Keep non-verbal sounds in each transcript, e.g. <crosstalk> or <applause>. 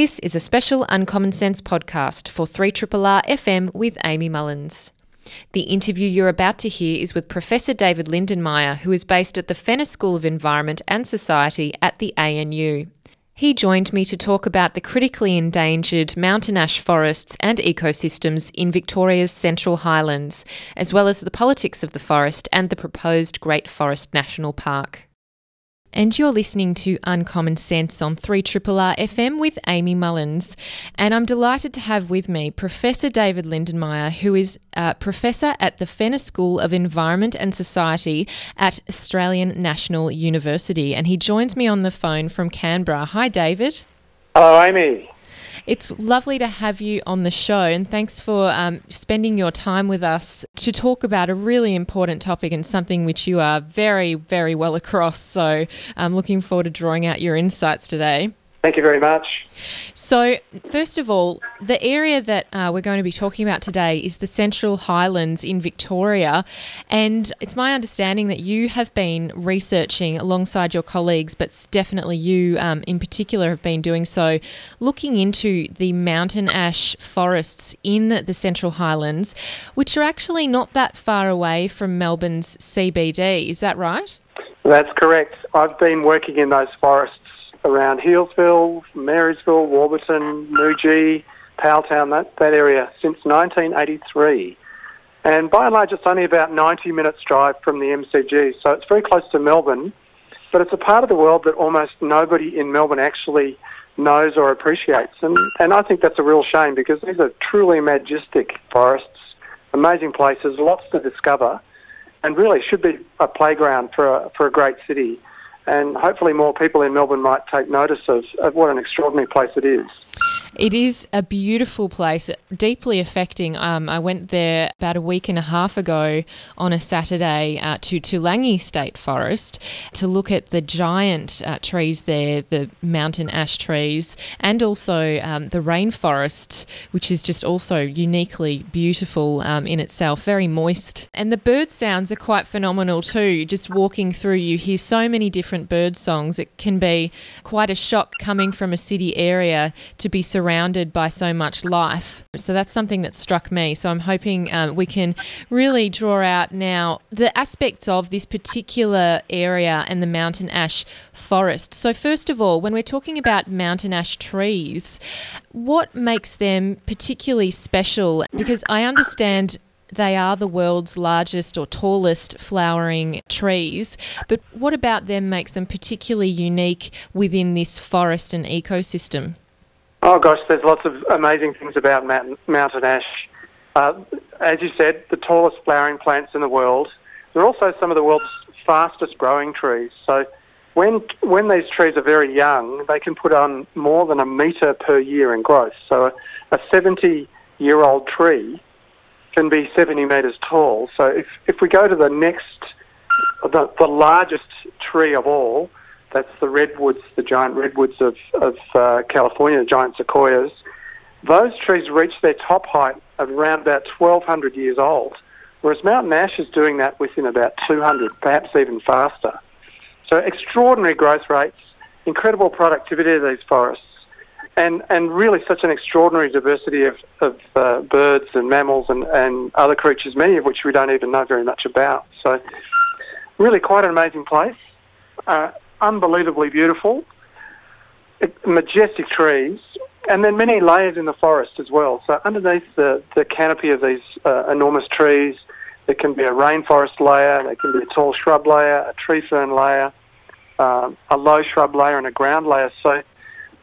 This is a special Uncommon Sense podcast for 3RRR FM with Amy Mullins. The interview you're about to hear is with Professor David Lindenmayer, who is based at the Fenner School of Environment and Society at the ANU. He joined me to talk about the critically endangered mountain ash forests and ecosystems in Victoria's Central Highlands, as well as the politics of the forest and the proposed Great Forest National Park. And you're listening to Uncommon Sense on 3RRR FM with Amy Mullins. And I'm delighted to have with me Professor David Lindenmayer, who is a Professor at the Fenner School of Environment and Society at Australian National University. And he joins me on the phone from Canberra. Hi, David. Hello, Amy. It's lovely to have you on the show, and thanks for um, spending your time with us to talk about a really important topic and something which you are very, very well across. So I'm looking forward to drawing out your insights today. Thank you very much. So, first of all, the area that uh, we're going to be talking about today is the Central Highlands in Victoria. And it's my understanding that you have been researching alongside your colleagues, but definitely you um, in particular have been doing so, looking into the mountain ash forests in the Central Highlands, which are actually not that far away from Melbourne's CBD. Is that right? That's correct. I've been working in those forests around Healesville, Marysville, Warburton, Noojee, Powelltown, that, that area, since 1983. And by and large, it's only about 90 minutes drive from the MCG, so it's very close to Melbourne, but it's a part of the world that almost nobody in Melbourne actually knows or appreciates. And, and I think that's a real shame because these are truly majestic forests, amazing places, lots to discover, and really should be a playground for a, for a great city and hopefully more people in Melbourne might take notice of, of what an extraordinary place it is. It is a beautiful place, deeply affecting. Um, I went there about a week and a half ago on a Saturday uh, to Toolangi State Forest to look at the giant uh, trees there, the mountain ash trees, and also um, the rainforest, which is just also uniquely beautiful um, in itself, very moist. And the bird sounds are quite phenomenal too. Just walking through, you hear so many different bird songs. It can be quite a shock coming from a city area to be surrounded surrounded by so much life. So that's something that struck me. So I'm hoping um, we can really draw out now the aspects of this particular area and the mountain ash forest. So, first of all, when we're talking about mountain ash trees, what makes them particularly special? Because I understand they are the world's largest or tallest flowering trees. But what about them makes them particularly unique within this forest and ecosystem? Oh gosh, there's lots of amazing things about mountain, mountain ash. Uh, as you said, the tallest flowering plants in the world. They're also some of the world's fastest growing trees. So when when these trees are very young, they can put on more than a metre per year in growth. So a, a 70 year old tree can be 70 metres tall. So if, if we go to the next, the, the largest tree of all, that's the redwoods, the giant redwoods of, of uh, California, the giant sequoias. Those trees reach their top height of around about 1,200 years old, whereas mountain ash is doing that within about 200, perhaps even faster. So extraordinary growth rates, incredible productivity of these forests, and, and really such an extraordinary diversity of, of uh, birds and mammals and, and other creatures, many of which we don't even know very much about. So really quite an amazing place. Uh, unbelievably beautiful, majestic trees, and then many layers in the forest as well. So underneath the, the canopy of these uh, enormous trees, there can be a rainforest layer, there can be a tall shrub layer, a tree fern layer, um, a low shrub layer, and a ground layer. So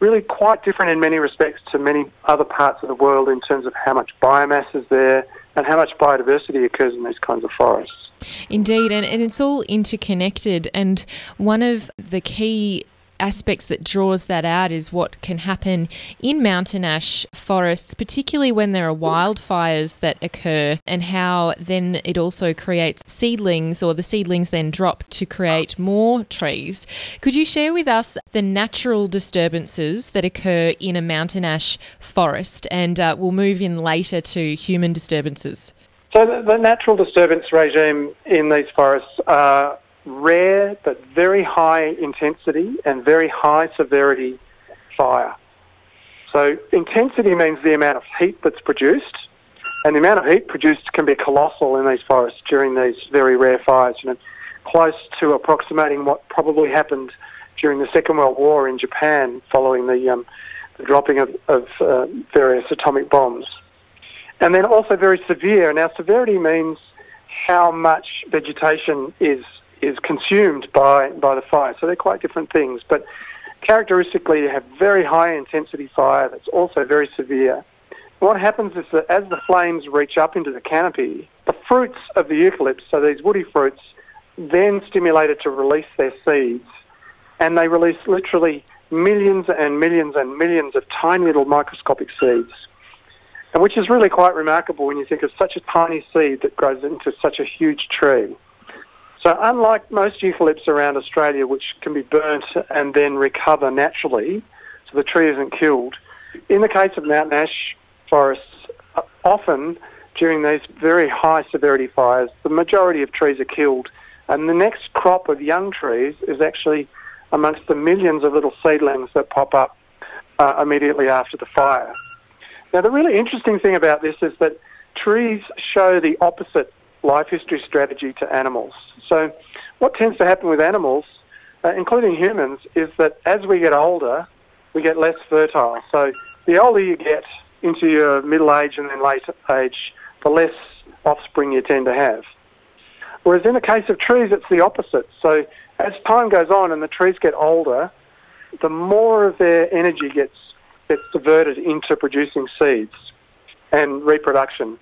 really quite different in many respects to many other parts of the world in terms of how much biomass is there and how much biodiversity occurs in these kinds of forests. Indeed, and, and it's all interconnected. And one of the key aspects that draws that out is what can happen in mountain ash forests, particularly when there are wildfires that occur, and how then it also creates seedlings, or the seedlings then drop to create more trees. Could you share with us the natural disturbances that occur in a mountain ash forest? And uh, we'll move in later to human disturbances. So the, the, natural disturbance regime in these forests are rare but very high intensity and very high severity fire. So intensity means the amount of heat that's produced, and the amount of heat produced can be colossal in these forests during these very rare fires. You know, close to approximating what probably happened during the Second World War in Japan following the, um, the dropping of, of uh, various atomic bombs. And then also very severe. Now, severity means how much vegetation is is consumed by, by the fire. So they're quite different things. But characteristically, you have very high intensity fire that's also very severe. What happens is that as the flames reach up into the canopy, the fruits of the eucalypts, so these woody fruits, then stimulated to release their seeds, and they release literally millions and millions and millions of tiny little microscopic seeds and which is really quite remarkable when you think of such a tiny seed that grows into such a huge tree. So, unlike most eucalypts around Australia, which can be burnt and then recover naturally, so the tree isn't killed, in the case of mountain ash forests, often during these very high severity fires, the majority of trees are killed, and the next crop of young trees is actually amongst the millions of little seedlings that pop up uh, immediately after the fire. Now, the really interesting thing about this is that trees show the opposite life history strategy to animals. So, what tends to happen with animals, uh, including humans, is that as we get older, we get less fertile. So, the older you get into your middle age and then late age, the less offspring you tend to have. Whereas in the case of trees, it's the opposite. So, as time goes on and the trees get older, the more of their energy gets gets diverted into producing seeds and reproduction.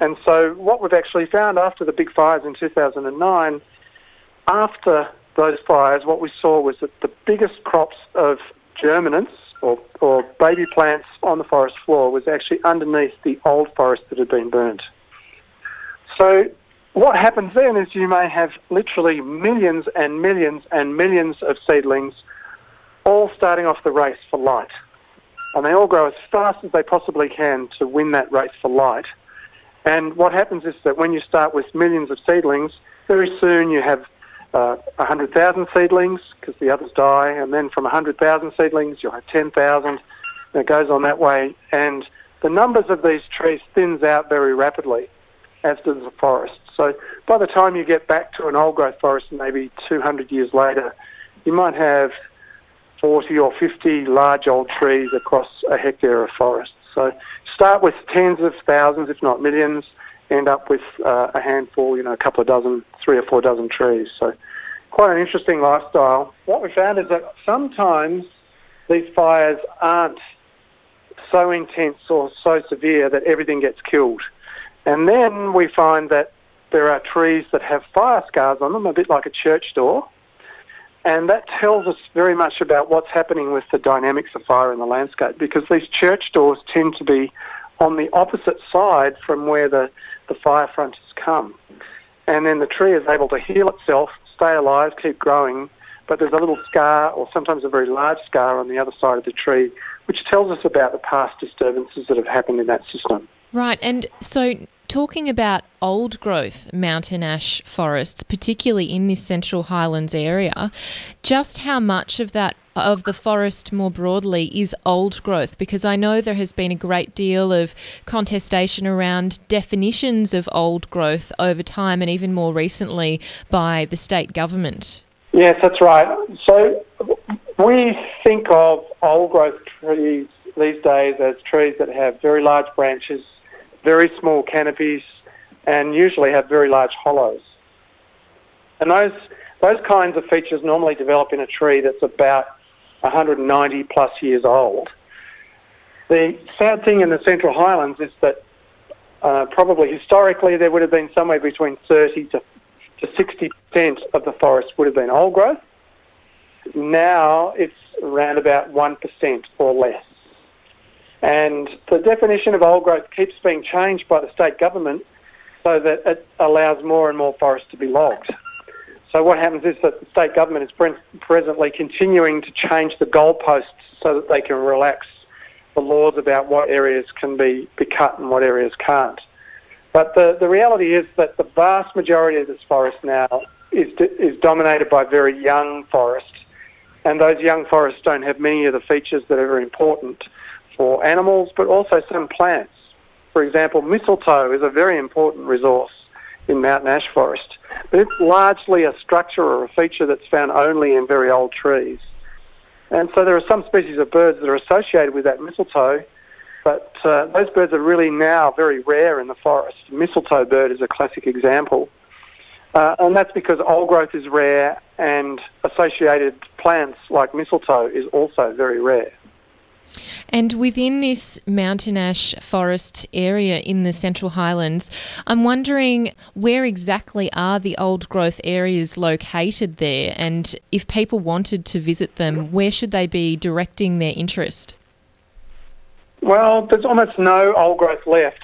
And so, what we've actually found after the big fires in 2009, after those fires, what we saw was that the biggest crops of germinants or, or baby plants on the forest floor was actually underneath the old forest that had been burnt. So, what happens then is you may have literally millions and millions and millions of seedlings all starting off the race for light and they all grow as fast as they possibly can to win that race for light. And what happens is that when you start with millions of seedlings, very soon you have uh, 100,000 seedlings because the others die, and then from 100,000 seedlings you'll have 10,000, and it goes on that way. And the numbers of these trees thins out very rapidly, as does the forest. So by the time you get back to an old growth forest, maybe 200 years later, you might have 40 or 50 large old trees across a hectare of forest. So start with tens of thousands, if not millions, end up with uh, a handful, you know, a couple of dozen, three or four dozen trees. So quite an interesting lifestyle. What we found is that sometimes these fires aren't so intense or so severe that everything gets killed. And then we find that there are trees that have fire scars on them, a bit like a church door, and that tells us very much about what's happening with the dynamics of fire in the landscape because these church doors tend to be on the opposite side from where the, the fire front has come. And then the tree is able to heal itself, stay alive, keep growing, but there's a little scar or sometimes a very large scar on the other side of the tree, which tells us about the past disturbances that have happened in that system. Right, and so talking about old growth mountain ash forests, particularly in this Central Highlands area, just how much of that of the forest more broadly is old growth because I know there has been a great deal of contestation around definitions of old growth over time and even more recently by the state government. Yes, that's right. So we think of old growth trees these days as trees that have very large branches very small canopies, and usually have very large hollows. And those, those kinds of features normally develop in a tree that's about 190 plus years old. The sad thing in the Central Highlands is that uh, probably historically there would have been somewhere between 30 to, to 60% of the forest would have been old growth. Now it's around about 1% or less. And the definition of old growth keeps being changed by the state government so that it allows more and more forest to be logged. So what happens is that the state government is pre- presently continuing to change the goalposts so that they can relax the laws about what areas can be, be cut and what areas can't. But the, the reality is that the vast majority of this forest now is, is dominated by very young forest, and those young forests don't have many of the features that are important for animals, but also some plants. For example, mistletoe is a very important resource in mountain ash forest, but it's largely a structure or a feature that's found only in very old trees. And so there are some species of birds that are associated with that mistletoe, but uh, those birds are really now very rare in the forest. Mistletoe bird is a classic example. Uh, and that's because old growth is rare and associated plants like mistletoe is also very rare. And within this mountain ash forest area in the Central Highlands, I'm wondering where exactly are the old growth areas located there? And if people wanted to visit them, where should they be directing their interest? Well, there's almost no old growth left.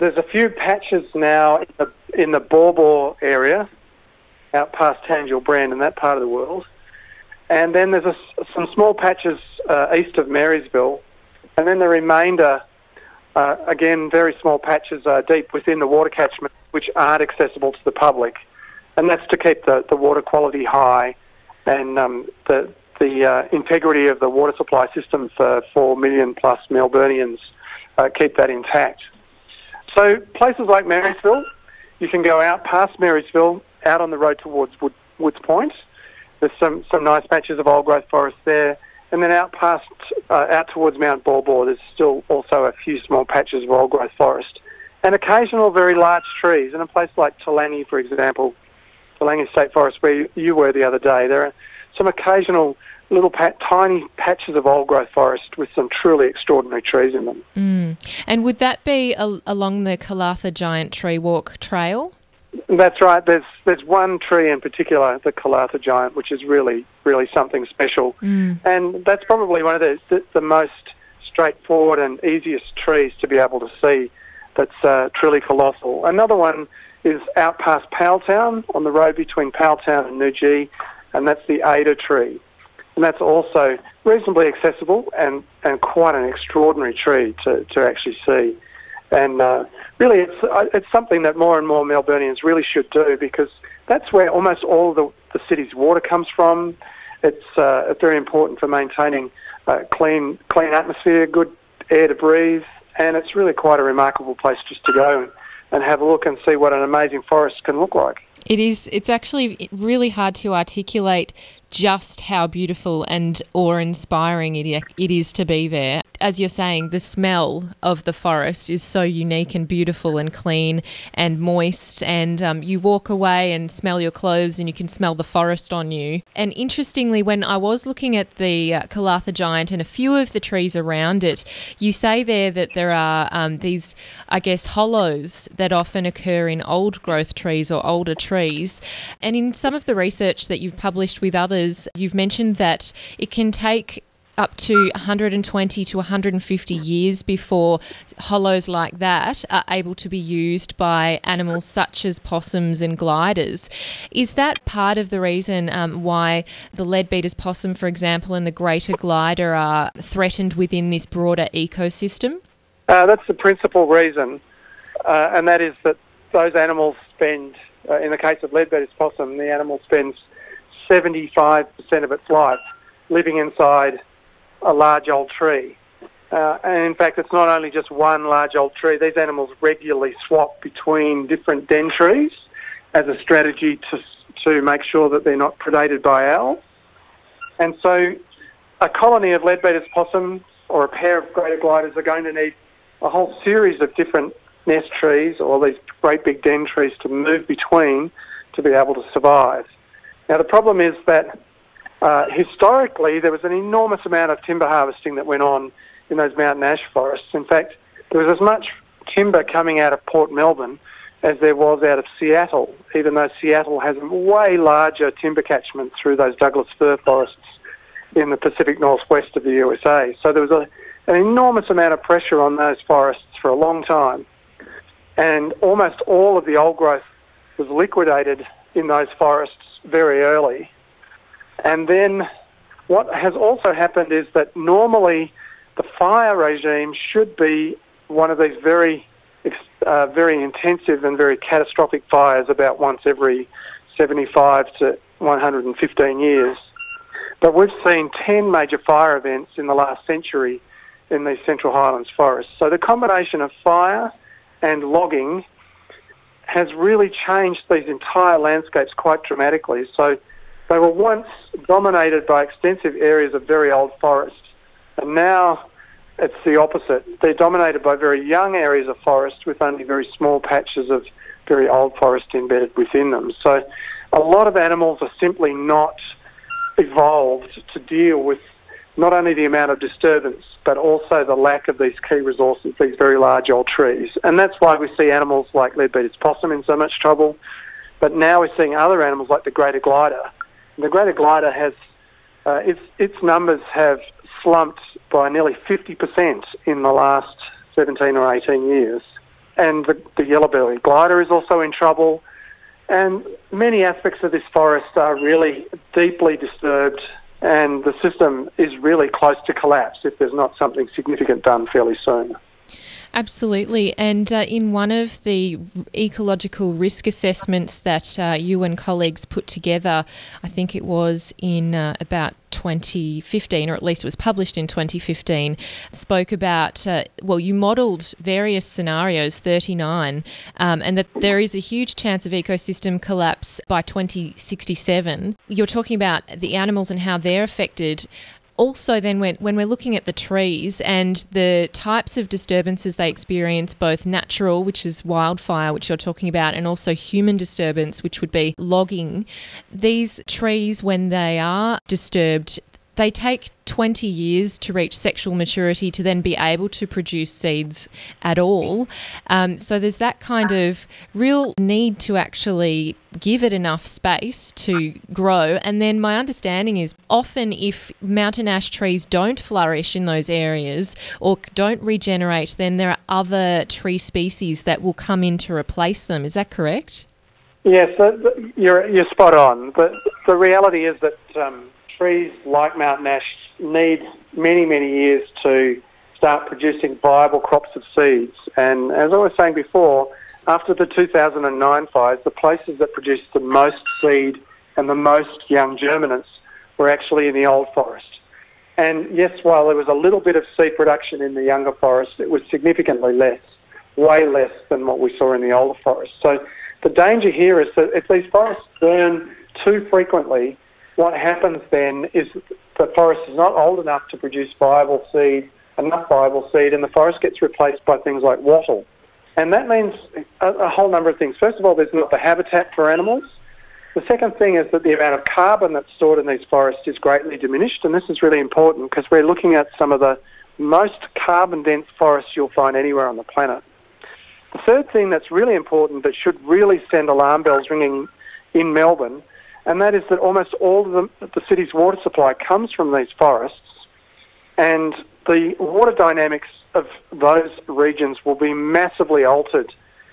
There's a few patches now in the, in the Baw area, out past Tanjil Bren in that part of the world. And then there's a, some small patches uh, east of Marysville. And then the remainder, uh, again, very small patches uh, deep within the water catchment, which aren't accessible to the public. And that's to keep the, the water quality high and um, the, the uh, integrity of the water supply system for 4 million plus Melburnians, uh, keep that intact. So places like Marysville, you can go out past Marysville, out on the road towards Wood, Woods Point. There's some, some nice patches of old growth forest there. And then out past, uh, out towards Mount Baw, there's still also a few small patches of old growth forest. And occasional very large trees. In a place like Toolangi, for example, Toolangi State Forest, where you were the other day, there are some occasional little pat- tiny patches of old growth forest with some truly extraordinary trees in them. Mm. And would that be along the Kalatha Giant Tree Walk Trail? That's right. There's there's one tree in particular, the Kalatha Giant, which is really really something special, mm. and that's probably one of the, the, the most straightforward and easiest trees to be able to see. That's uh, truly colossal. Another one is out past Powelltown on the road between Powelltown and Noojee, and that's the Ada tree and that's also reasonably accessible and, and quite an extraordinary tree to, to actually see. And uh, really, it's, uh, it's something that more and more Melburnians really should do because that's where almost all the, the city's water comes from. It's, uh, very important for maintaining uh, clean, clean atmosphere, good air to breathe, and it's really quite a remarkable place just to go and have a look and see what an amazing forest can look like. It is. It's actually really hard to articulate just how beautiful and awe-inspiring it, it is to be there as you're saying, the smell of the forest is so unique and beautiful and clean and moist. And um, you walk away and smell your clothes and you can smell the forest on you. And interestingly, when I was looking at the uh, Kalatha Giant and a few of the trees around it, you say there that there are um, these, I guess, hollows that often occur in old growth trees or older trees. And in some of the research that you've published with others, you've mentioned that it can take up to 120 to 150 years before hollows like that are able to be used by animals such as possums and gliders. Is that part of the reason um, why the leadbeater's possum, for example, and the greater glider are threatened within this broader ecosystem? Uh, that's the principal reason, uh, and that is that those animals spend, uh, in the case of leadbeater's possum, the animal spends 75% of its life living inside a large old tree. Uh, and in fact, it's not only just one large old tree. These animals regularly swap between different den trees as a strategy to, to make sure that they're not predated by owls. And so a colony of leadbeater's possum or a pair of greater gliders are going to need a whole series of different nest trees or these great big den trees to move between to be able to survive. Now the problem is that uh, historically, there was an enormous amount of timber harvesting that went on in those mountain ash forests. In fact, there was as much timber coming out of Port Melbourne as there was out of Seattle, even though Seattle has a way larger timber catchment through those Douglas fir forests in the Pacific Northwest of the USA. So there was a, an enormous amount of pressure on those forests for a long time. And almost all of the old growth was liquidated in those forests very early and then what has also happened is that normally the fire regime should be one of these very, uh, very intensive and very catastrophic fires about once every 75 to 115 years. But we've seen 10 major fire events in the last century in these Central Highlands forests. So the combination of fire and logging has really changed these entire landscapes quite dramatically. So they were once dominated by extensive areas of very old forest, and now it's the opposite. They're dominated by very young areas of forest with only very small patches of very old forest embedded within them. So a lot of animals are simply not evolved to deal with not only the amount of disturbance, but also the lack of these key resources, these very large old trees. And that's why we see animals like Leadbeater's possum in so much trouble. But now we're seeing other animals like the greater glider. And the greater glider has, uh, its, its numbers have slumped by nearly 50% in the last 17 or 18 years. And the, the yellow-bellied glider is also in trouble. And many aspects of this forest are really deeply disturbed and the system is really close to collapse if there's not something significant done fairly soon. Absolutely. And uh, in one of the ecological risk assessments that uh, you and colleagues put together, I think it was in uh, about 2015, or at least it was published in 2015, spoke about, uh, well, you modelled various scenarios, 39, um, and that there is a huge chance of ecosystem collapse by 2067. You're talking about the animals and how they're affected also then when, when we're looking at the trees and the types of disturbances they experience both natural which is wildfire which you're talking about and also human disturbance which would be logging these trees when they are disturbed they take 20 years to reach sexual maturity to then be able to produce seeds at all. Um, so there's that kind of real need to actually give it enough space to grow. And then my understanding is often if mountain ash trees don't flourish in those areas or don't regenerate, then there are other tree species that will come in to replace them. Is that correct? Yes, you're, you're spot on. But the reality is that. Um, trees like mountain ash need many, many years to start producing viable crops of seeds. And as I was saying before, after the 2009 fires, the places that produced the most seed and the most young germinants were actually in the old forest. And yes, while there was a little bit of seed production in the younger forest, it was significantly less, way less than what we saw in the older forest. So the danger here is that if these forests burn too frequently, what happens then is the forest is not old enough to produce viable seed, enough viable seed, and the forest gets replaced by things like wattle. And that means a, a whole number of things. First of all, there's not the habitat for animals. The second thing is that the amount of carbon that's stored in these forests is greatly diminished, and this is really important because we're looking at some of the most carbon dense forests you'll find anywhere on the planet. The third thing that's really important that should really send alarm bells ringing in Melbourne and that is that almost all of the, the city's water supply comes from these forests, and the water dynamics of those regions will be massively altered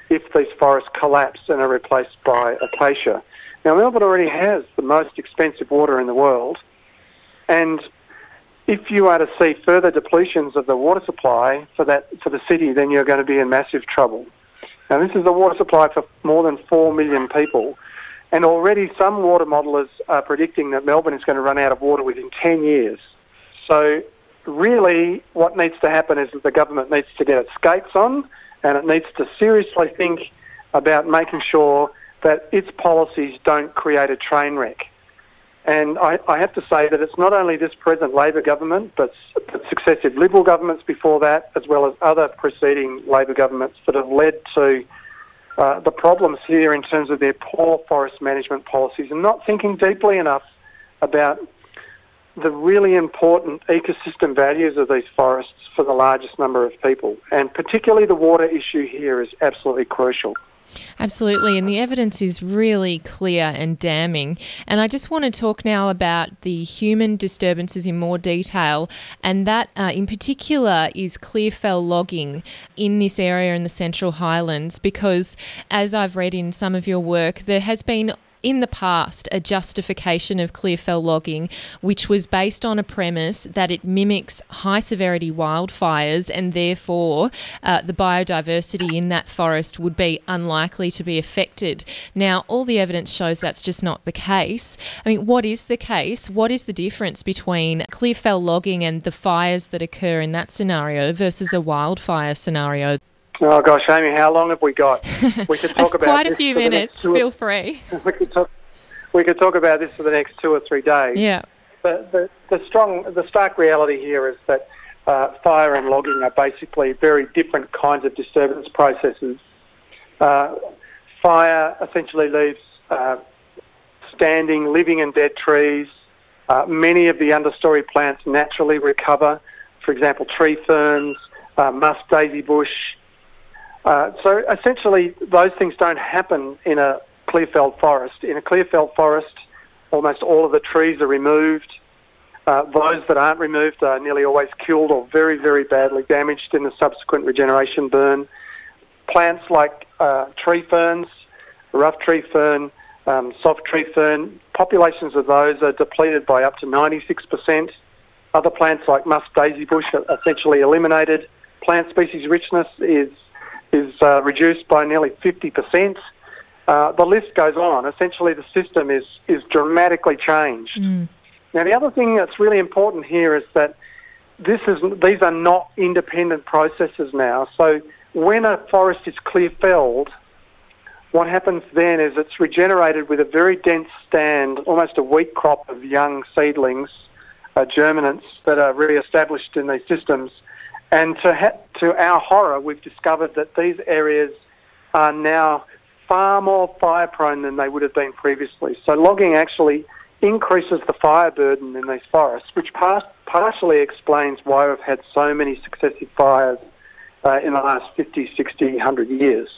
if these forests collapse and are replaced by acacia. Now, Melbourne already has the most expensive water in the world, and if you are to see further depletions of the water supply for that for the city, then you're going to be in massive trouble. Now, this is the water supply for more than four million people, and already some water modelers are predicting that Melbourne is going to run out of water within 10 years. So really what needs to happen is that the government needs to get its skates on and it needs to seriously think about making sure that its policies don't create a train wreck. And I, I have to say that it's not only this present Labor government, but, but successive Liberal governments before that, as well as other preceding Labor governments that have led to uh, the problems here in terms of their poor forest management policies and not thinking deeply enough about the really important ecosystem values of these forests for the largest number of people. And particularly the water issue here is absolutely crucial. Absolutely, and the evidence is really clear and damning. And I just want to talk now about the human disturbances in more detail, and that uh, in particular is clearfell logging in this area in the Central Highlands, because as I've read in some of your work, there has been in the past a justification of clear fell logging, which was based on a premise that it mimics high severity wildfires and therefore uh, the biodiversity in that forest would be unlikely to be affected. Now, all the evidence shows that's just not the case. I mean, what is the case? What is the difference between clear fell logging and the fires that occur in that scenario versus a wildfire scenario? Oh gosh, Amy, how long have we got? We could <laughs> talk about quite a few minutes. Feel free. <laughs> we could talk. We could talk about this for the next two or three days. Yeah. The the, the strong, the stark reality here is that uh, fire and logging are basically very different kinds of disturbance processes. Uh, fire essentially leaves uh, standing, living and dead trees. Uh, many of the understory plants naturally recover. For example, tree ferns, uh, musk daisy bush, uh, so essentially, those things don't happen in a clear-felled forest. In a clear-felled forest, almost all of the trees are removed. Uh, those that aren't removed are nearly always killed or very, very badly damaged in the subsequent regeneration burn. Plants like uh, tree ferns, rough tree fern, um, soft tree fern, populations of those are depleted by up to 96%. Other plants like musk daisy bush are essentially eliminated. Plant species richness is is uh, reduced by nearly 50%. Uh, the list goes on. Essentially, the system is, is dramatically changed. Mm. Now, the other thing that's really important here is that this is, these are not independent processes now. So, when a forest is clear felled, what happens then is it's regenerated with a very dense stand, almost a wheat crop of young seedlings, uh, germinants that are re established in these systems. And to, ha- to our horror, we've discovered that these areas are now far more fire prone than they would have been previously. So logging actually increases the fire burden in these forests, which par- partially explains why we've had so many successive fires uh, in the last 50, 60, 100 years.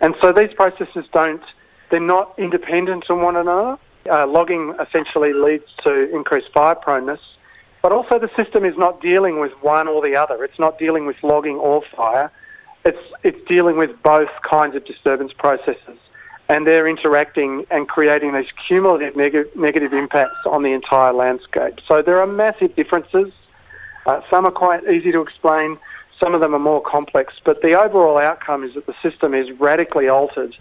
And so these processes don't, they're not independent on one another. Uh, logging essentially leads to increased fire proneness, but also, the system is not dealing with one or the other. It's not dealing with logging or fire. It's, it's dealing with both kinds of disturbance processes. And they're interacting and creating these cumulative neg- negative impacts on the entire landscape. So there are massive differences. Uh, some are quite easy to explain, some of them are more complex. But the overall outcome is that the system is radically altered.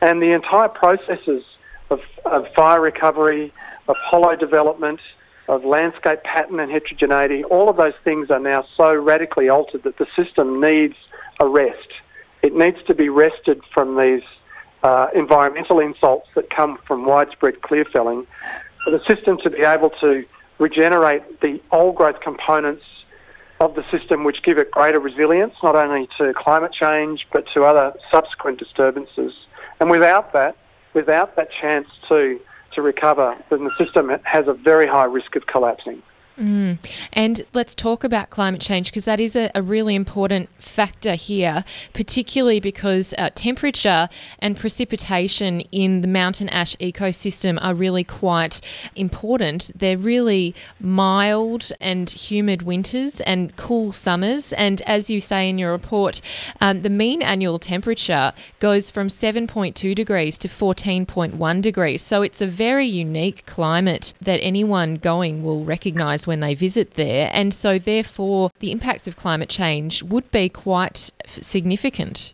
And the entire processes of, of fire recovery, of hollow development, of landscape pattern and heterogeneity, all of those things are now so radically altered that the system needs a rest. It needs to be rested from these uh, environmental insults that come from widespread clear felling for the system to be able to regenerate the old growth components of the system which give it greater resilience, not only to climate change but to other subsequent disturbances. And without that, without that chance to to recover, then the system has a very high risk of collapsing. Mm. And let's talk about climate change because that is a, a, really important factor here, particularly because uh, temperature and precipitation in the mountain ash ecosystem are really quite important. They're really mild and humid winters and cool summers. And as you say in your report, um, the mean annual temperature goes from 7.2 degrees to 14.1 degrees. So it's a very unique climate that anyone going will recognise when they visit there. And so, therefore, the impacts of climate change would be quite significant.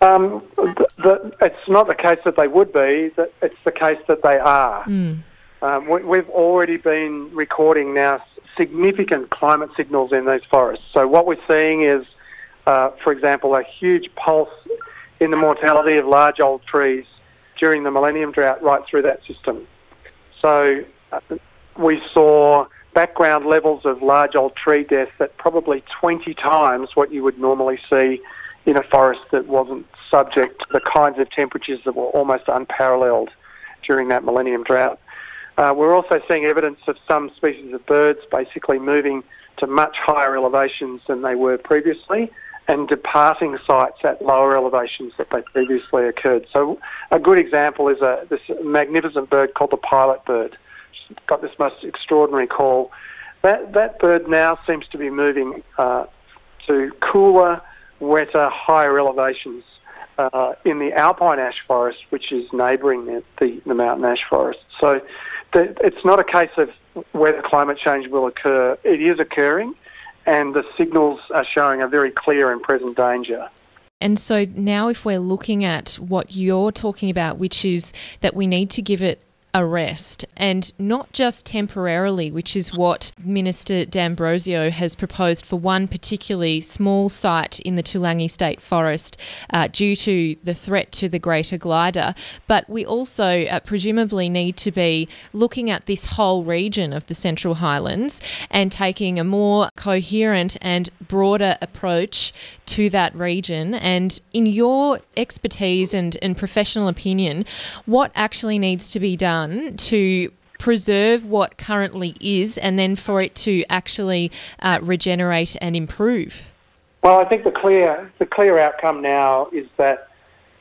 Um, the, the, it's not the case that they would be, it's the case that they are. Mm. Um, we, have already been recording now significant climate signals in these forests. So, what we're seeing is, uh, for example, a huge pulse in the mortality of large old trees during the millennium drought right through that system. So, uh, we saw background levels of large old tree death at probably 20 times what you would normally see in a forest that wasn't subject to the kinds of temperatures that were almost unparalleled during that millennium drought. Uh, we're also seeing evidence of some species of birds basically moving to much higher elevations than they were previously and departing sites at lower elevations that they previously occurred. So a good example is a, this magnificent bird called the pilot bird got this most extraordinary call. That, that bird now seems to be moving uh, to cooler, wetter, higher elevations uh, in the alpine ash forest, which is neighbouring the, the, the, mountain ash forest. So the, it's not a case of whether climate change will occur. It is occurring, and the signals are showing a very clear and present danger. And so now, if we're looking at what you're talking about, which is that we need to give it arrest and not just temporarily, which is what Minister D'Ambrosio has proposed for one particularly small site in the Toolangi State Forest uh, due to the threat to the greater glider. But we also uh, presumably need to be looking at this whole region of the Central Highlands and taking a more coherent and broader approach to that region. And in your expertise and, and professional opinion, what actually needs to be done? Done to preserve what currently is and then for it to actually uh, regenerate and improve? Well, I think the clear the clear outcome now is that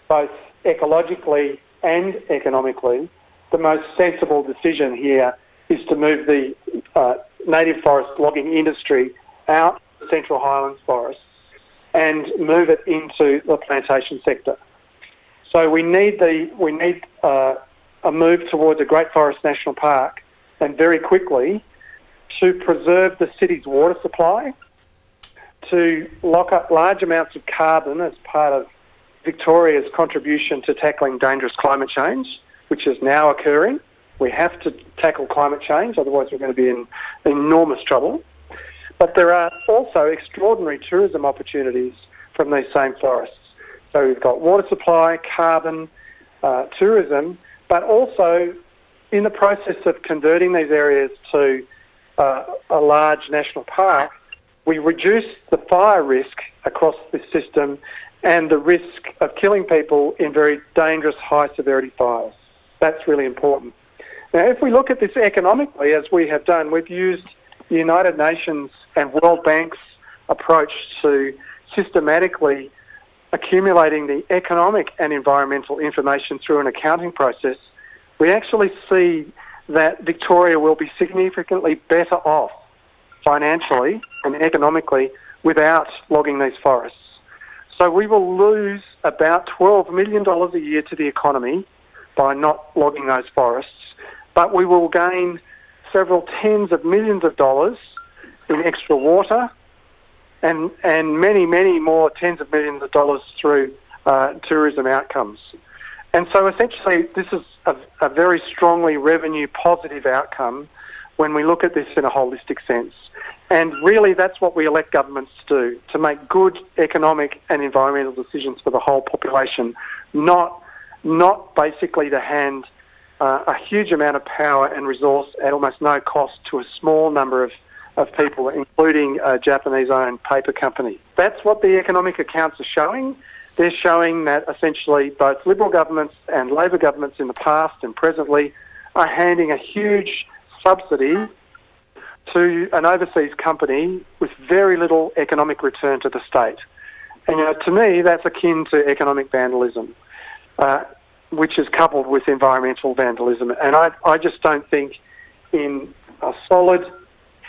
both ecologically and economically, the most sensible decision here is to move the uh, native forest logging industry out of the Central Highlands forests and move it into the plantation sector. So we need the we need uh, a move towards a Great Forest National Park and very quickly to preserve the city's water supply, to lock up large amounts of carbon as part of Victoria's contribution to tackling dangerous climate change, which is now occurring. We have to tackle climate change, otherwise we're going to be in enormous trouble. But there are also extraordinary tourism opportunities from these same forests. So we've got water supply, carbon, uh, tourism, but also in the process of converting these areas to uh, a large national park, we reduce the fire risk across this system and the risk of killing people in very dangerous high severity fires. That's really important. Now, if we look at this economically, as we have done, we've used the United Nations and World Bank's approach to systematically accumulating the economic and environmental information through an accounting process, we actually see that Victoria will be significantly better off financially and economically without logging these forests. So we will lose about $12 million a year to the economy by not logging those forests, but we will gain several tens of millions of dollars in extra water, and, and many, many more tens of millions of dollars through uh, tourism outcomes. And so essentially, this is a, a very strongly revenue positive outcome when we look at this in a holistic sense. And really, that's what we elect governments to do to make good economic and environmental decisions for the whole population, not, not basically to hand uh, a huge amount of power and resource at almost no cost to a small number of of people, including a Japanese owned paper company. That's what the economic accounts are showing. They're showing that essentially both Liberal governments and Labor governments in the past and presently are handing a huge subsidy to an overseas company with very little economic return to the state. And you know, to me, that's akin to economic vandalism, uh, which is coupled with environmental vandalism. And I, I just don't think in a solid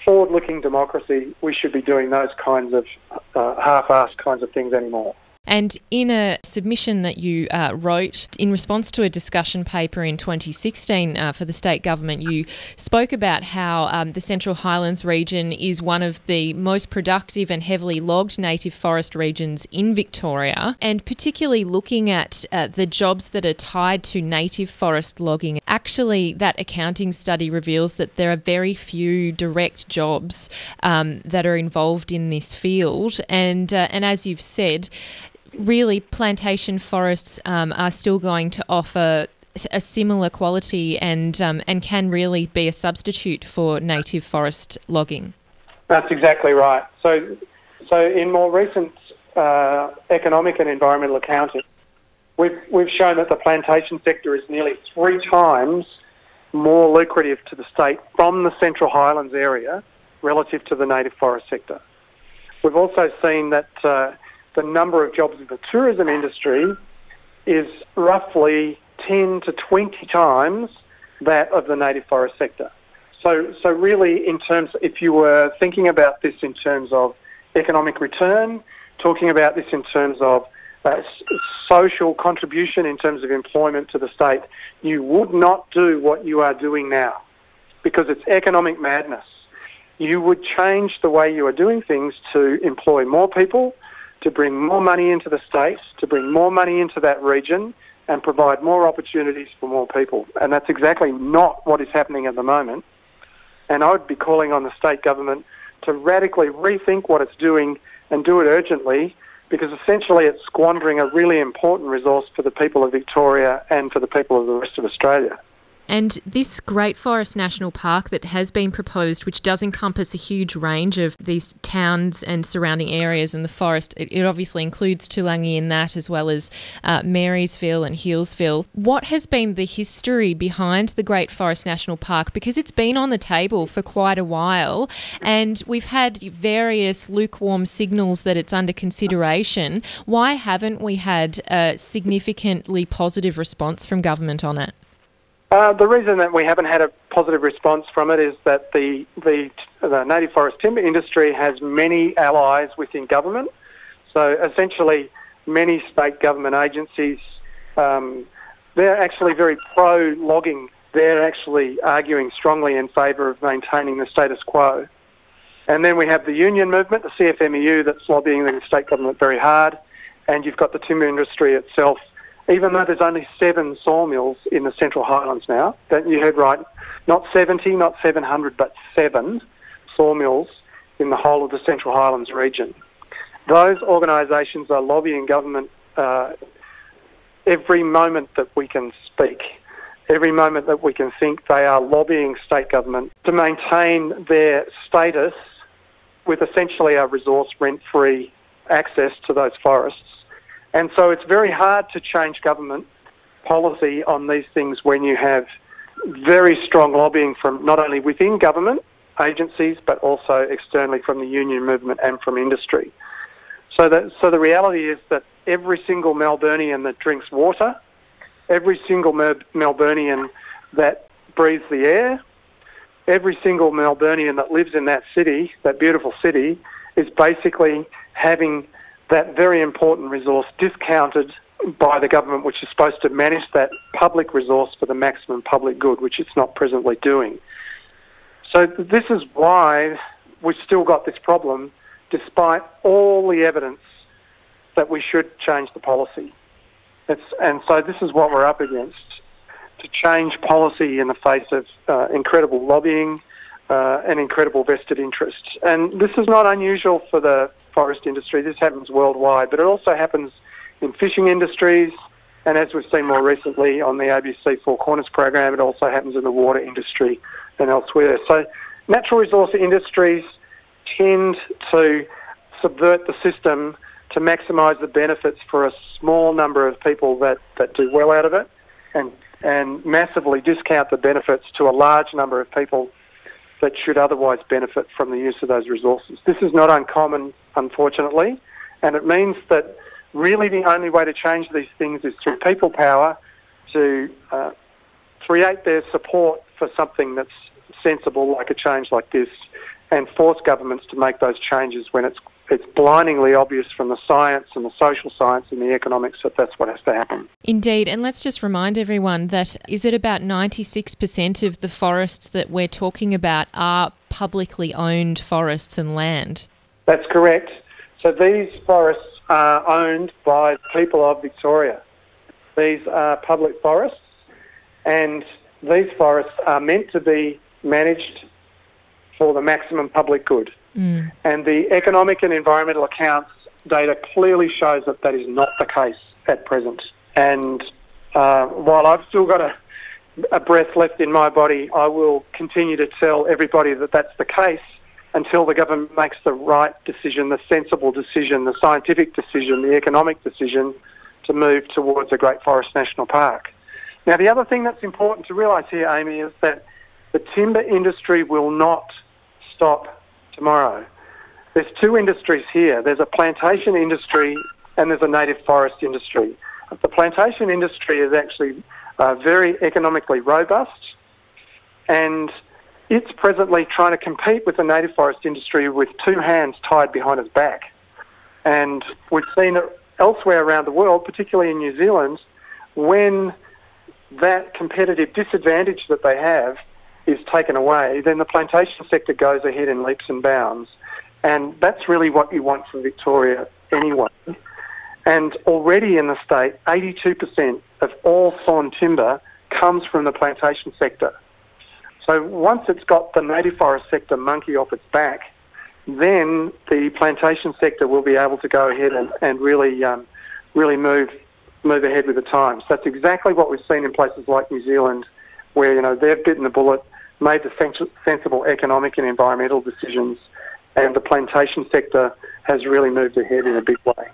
forward-looking democracy, we should be doing those kinds of uh, half-assed kinds of things anymore. And in a submission that you uh, wrote in response to a discussion paper in 2016 uh, for the state government, you spoke about how um, the Central Highlands region is one of the most productive and heavily logged native forest regions in Victoria, and particularly looking at uh, the jobs that are tied to native forest logging. Actually, that accounting study reveals that there are very few direct jobs um, that are involved in this field, and uh, and as you've said really plantation forests um, are still going to offer a similar quality and um, and can really be a substitute for native forest logging. That's exactly right. So, so in more recent uh, economic and environmental accounting, we've we've shown that the plantation sector is nearly three times more lucrative to the state from the Central Highlands area relative to the native forest sector. We've also seen that. Uh, the number of jobs in the tourism industry is roughly 10 to 20 times that of the native forest sector. So, so really, in terms, if you were thinking about this in terms of economic return, talking about this in terms of uh, social contribution in terms of employment to the state, you would not do what you are doing now because it's economic madness. You would change the way you are doing things to employ more people, to bring more money into the state, to bring more money into that region, and provide more opportunities for more people. And that's exactly not what is happening at the moment. And I would be calling on the state government to radically rethink what it's doing and do it urgently because essentially it's squandering a really important resource for the people of Victoria and for the people of the rest of Australia. And this Great Forest National Park that has been proposed, which does encompass a huge range of these towns and surrounding areas in the forest, it, it obviously includes Toolangi in that, as well as uh, Marysville and Healesville. What has been the history behind the Great Forest National Park? Because it's been on the table for quite a while, and we've had various lukewarm signals that it's under consideration. Why haven't we had a significantly positive response from government on it? Uh, the reason that we haven't had a positive response from it is that the, the, the native forest timber industry has many allies within government. So essentially, many state government agencies, um, they're actually very pro logging. They're actually arguing strongly in favour of maintaining the status quo. And then we have the union movement, the CFMEU, that's lobbying the state government very hard. And you've got the timber industry itself even though there's only seven sawmills in the Central Highlands now, that you heard right, not 70, not 700, but seven sawmills in the whole of the Central Highlands region. Those organisations are lobbying government uh, every moment that we can speak, every moment that we can think they are lobbying state government to maintain their status with essentially a resource rent-free access to those forests and so it's very hard to change government policy on these things when you have very strong lobbying from not only within government agencies but also externally from the union movement and from industry. So that so the reality is that every single Melburnian that drinks water, every single Melburnian that breathes the air, every single Melburnian that lives in that city, that beautiful city, is basically having that very important resource discounted by the government, which is supposed to manage that public resource for the maximum public good, which it's not presently doing. So this is why we've still got this problem, despite all the evidence that we should change the policy. It's, and so this is what we're up against, to change policy in the face of uh, incredible lobbying, uh, and incredible vested interest. And this is not unusual for the forest industry. This happens worldwide, but it also happens in fishing industries. And as we've seen more recently on the ABC Four Corners program, it also happens in the water industry and elsewhere. So natural resource industries tend to subvert the system to maximise the benefits for a small number of people that, that do well out of it and, and massively discount the benefits to a large number of people that should otherwise benefit from the use of those resources. This is not uncommon, unfortunately, and it means that really the only way to change these things is through people power to uh, create their support for something that's sensible, like a change like this, and force governments to make those changes when it's it's blindingly obvious from the science and the social science and the economics that that's what has to happen. Indeed, and let's just remind everyone that is it about 96% of the forests that we're talking about are publicly owned forests and land? That's correct. So these forests are owned by people of Victoria. These are public forests, and these forests are meant to be managed for the maximum public good. Mm. And the economic and environmental accounts data clearly shows that that is not the case at present. And uh, while I've still got a, a breath left in my body, I will continue to tell everybody that that's the case until the government makes the right decision, the sensible decision, the scientific decision, the economic decision to move towards a Great Forest National Park. Now, the other thing that's important to realise here, Amy, is that the timber industry will not stop tomorrow. There's two industries here. There's a plantation industry and there's a native forest industry. The plantation industry is actually uh, very economically robust and it's presently trying to compete with the native forest industry with two hands tied behind its back. And we've seen it elsewhere around the world, particularly in New Zealand, when that competitive disadvantage that they have is taken away, then the plantation sector goes ahead in leaps and bounds. And that's really what you want from Victoria anyway. And already in the state, 82% of all sawn timber comes from the plantation sector. So once it's got the native forest sector monkey off its back, then the plantation sector will be able to go ahead and, and really, um, really move move ahead with the times. So That's exactly what we've seen in places like New Zealand, where you know they've bitten the bullet, made the sensible economic and environmental decisions, and the plantation sector has really moved ahead in a big way.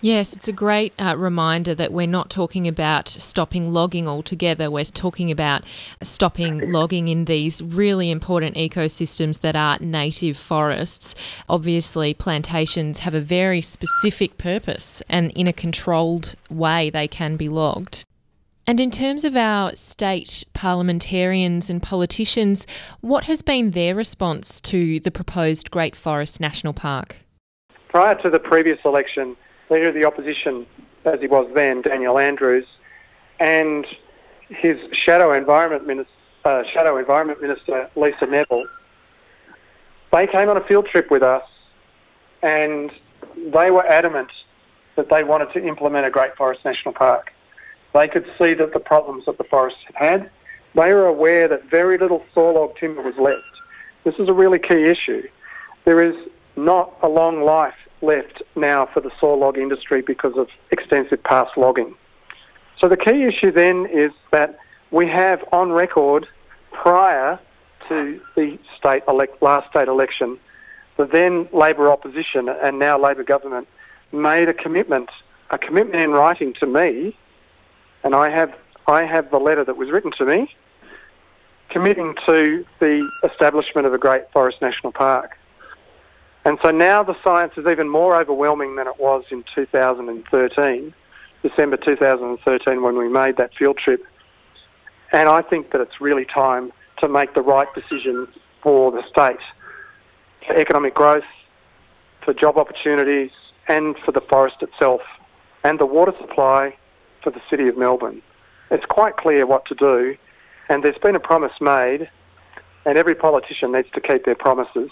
Yes, it's a great uh, reminder that we're not talking about stopping logging altogether. We're talking about stopping logging in these really important ecosystems that are native forests. Obviously, plantations have a very specific purpose, and in a controlled way, they can be logged. And in terms of our state parliamentarians and politicians, what has been their response to the proposed Great Forest National Park? prior to the previous election, leader of the opposition, as he was then, Daniel Andrews, and his shadow environment minister, uh, shadow environment minister Lisa Neville, they came on a field trip with us, and they were adamant that they wanted to implement a Great Forest National Park. They could see that the problems that the forest had. They were aware that very little sawlog timber was left. This is a really key issue. There is not a long life left now for the saw log industry because of extensive past logging. So the key issue then is that we have on record prior to the state elect, last state election, the then Labor opposition and now Labor government made a commitment, a commitment in writing to me, and I have I have the letter that was written to me, committing to the establishment of a Great Forest National Park. And so now the science is even more overwhelming than it was in 2013, December 2013, when we made that field trip. And I think that it's really time to make the right decision for the state, for economic growth, for job opportunities, and for the forest itself, and the water supply for the city of Melbourne. It's quite clear what to do, and there's been a promise made, and every politician needs to keep their promises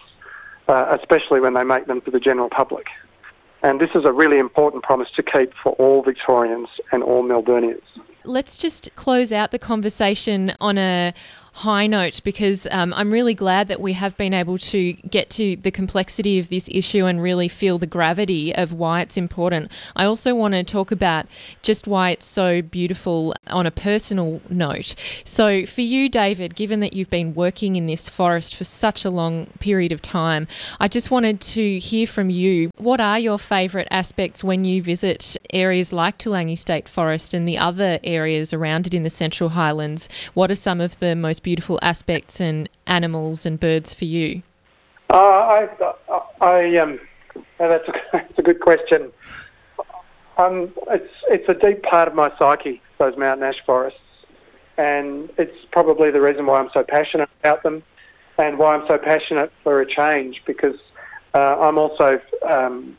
uh, especially when they make them to the general public. And this is a really important promise to keep for all Victorians and all Melburnians. Let's just close out the conversation on a high note because um, I'm really glad that we have been able to get to the complexity of this issue and really feel the gravity of why it's important. I also want to talk about just why it's so beautiful on a personal note. So, for you, David, given that you've been working in this forest for such a long period of time, I just wanted to hear from you what are your favourite aspects when you visit areas like Toolangi State Forest and the other areas around it in the Central Highlands? What are some of the most beautiful aspects and animals and birds for you? Uh, I, I, um, that's a, <laughs> that's a good question. Um, it's it's a deep part of my psyche, those mountain ash forests, and it's probably the reason why I'm so passionate about them, and why I'm so passionate for a change. Because uh, I'm also um,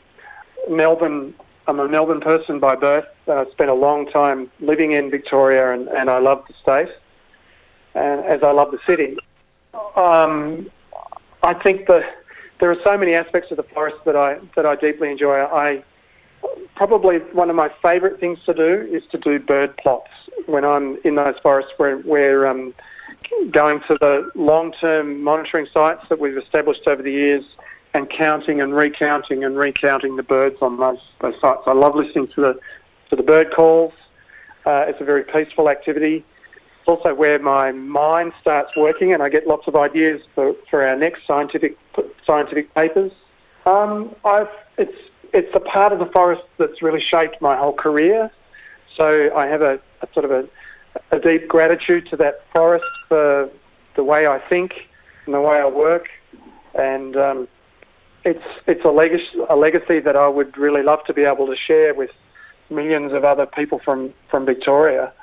Melbourne. I'm a Melbourne person by birth. I spent a long time living in Victoria, and, and I love the state and as I love the city. Um, I think that there are so many aspects of the forest that I that I deeply enjoy. I probably one of my favourite things to do is to do bird plots when I'm in those forests where we're um, going to the long-term monitoring sites that we've established over the years and counting and recounting and recounting the birds on those those sites. I love listening to the to the bird calls. Uh, it's a very peaceful activity. It's also where my mind starts working, and I get lots of ideas for, for our next scientific scientific papers. Um, I've, it's it's a part of the forest that's really shaped my whole career. So I have a, a sort of a, a deep gratitude to that forest for the way I think and the way I work, and um, it's it's a legacy a legacy that I would really love to be able to share with millions of other people from from Victoria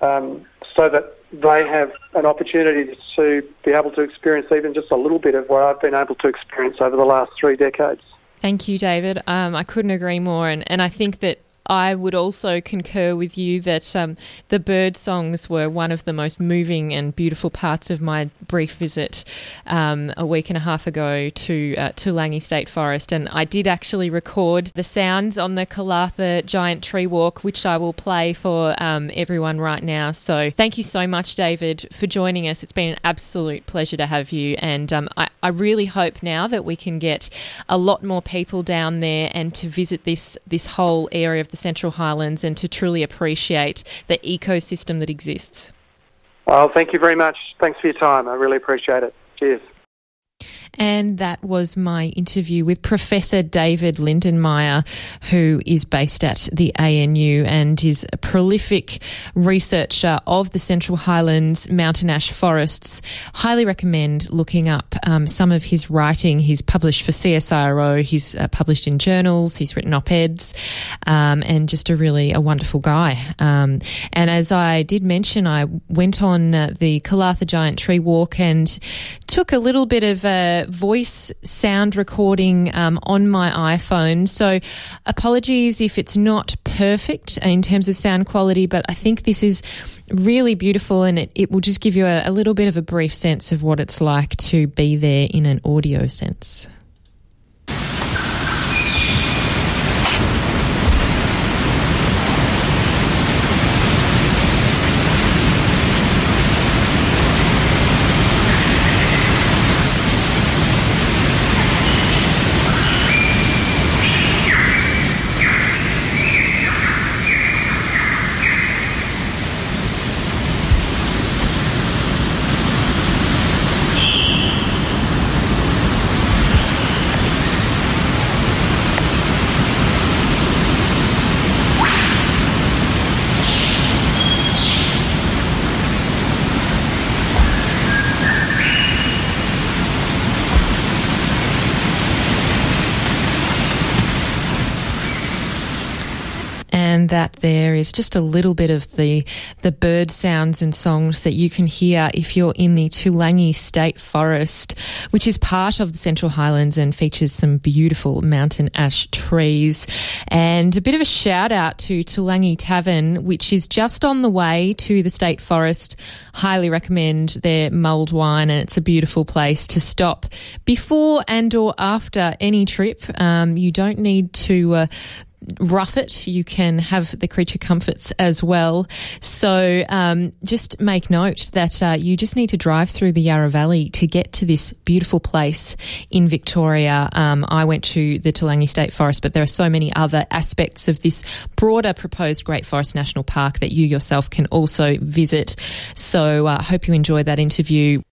um, so that they have an opportunity to be able to experience even just a little bit of what I've been able to experience over the last three decades. Thank you, David. Um, I couldn't agree more. And, and I think that I would also concur with you that um, the bird songs were one of the most moving and beautiful parts of my brief visit um, a week and a half ago to uh, Toolangi State Forest, and I did actually record the sounds on the Kalatha Giant Tree Walk, which I will play for um, everyone right now. So thank you so much, David, for joining us. It's been an absolute pleasure to have you, and um, I, I really hope now that we can get a lot more people down there and to visit this this whole area of the Central Highlands and to truly appreciate the ecosystem that exists. Well, thank you very much. Thanks for your time. I really appreciate it. Cheers. And that was my interview with Professor David Lindenmayer, who is based at the ANU and is a prolific researcher of the Central Highlands mountain ash forests. Highly recommend looking up um, some of his writing. He's published for CSIRO, he's uh, published in journals, he's written op eds, um, and just a really a wonderful guy. Um, and as I did mention, I went on uh, the Kalatha Giant Tree Walk and took a little bit of voice sound recording um, on my iPhone. So apologies if it's not perfect in terms of sound quality, but I think this is really beautiful and it, it will just give you a, a little bit of a brief sense of what it's like to be there in an audio sense. and that there is just a little bit of the the bird sounds and songs that you can hear if you're in the Toolangi State Forest, which is part of the Central Highlands and features some beautiful mountain ash trees. And a bit of a shout out to Toolangi Tavern, which is just on the way to the State Forest. Highly recommend their mulled wine, and it's a beautiful place to stop before and or after any trip. Um, you don't need to uh, rough it. You can have the creature comforts as well. So um, just make note that uh, you just need to drive through the Yarra Valley to get to this beautiful place in Victoria. Um, I went to the Toolangi State Forest, but there are so many other aspects of this broader proposed Great Forest National Park that you yourself can also visit. So I uh, hope you enjoy that interview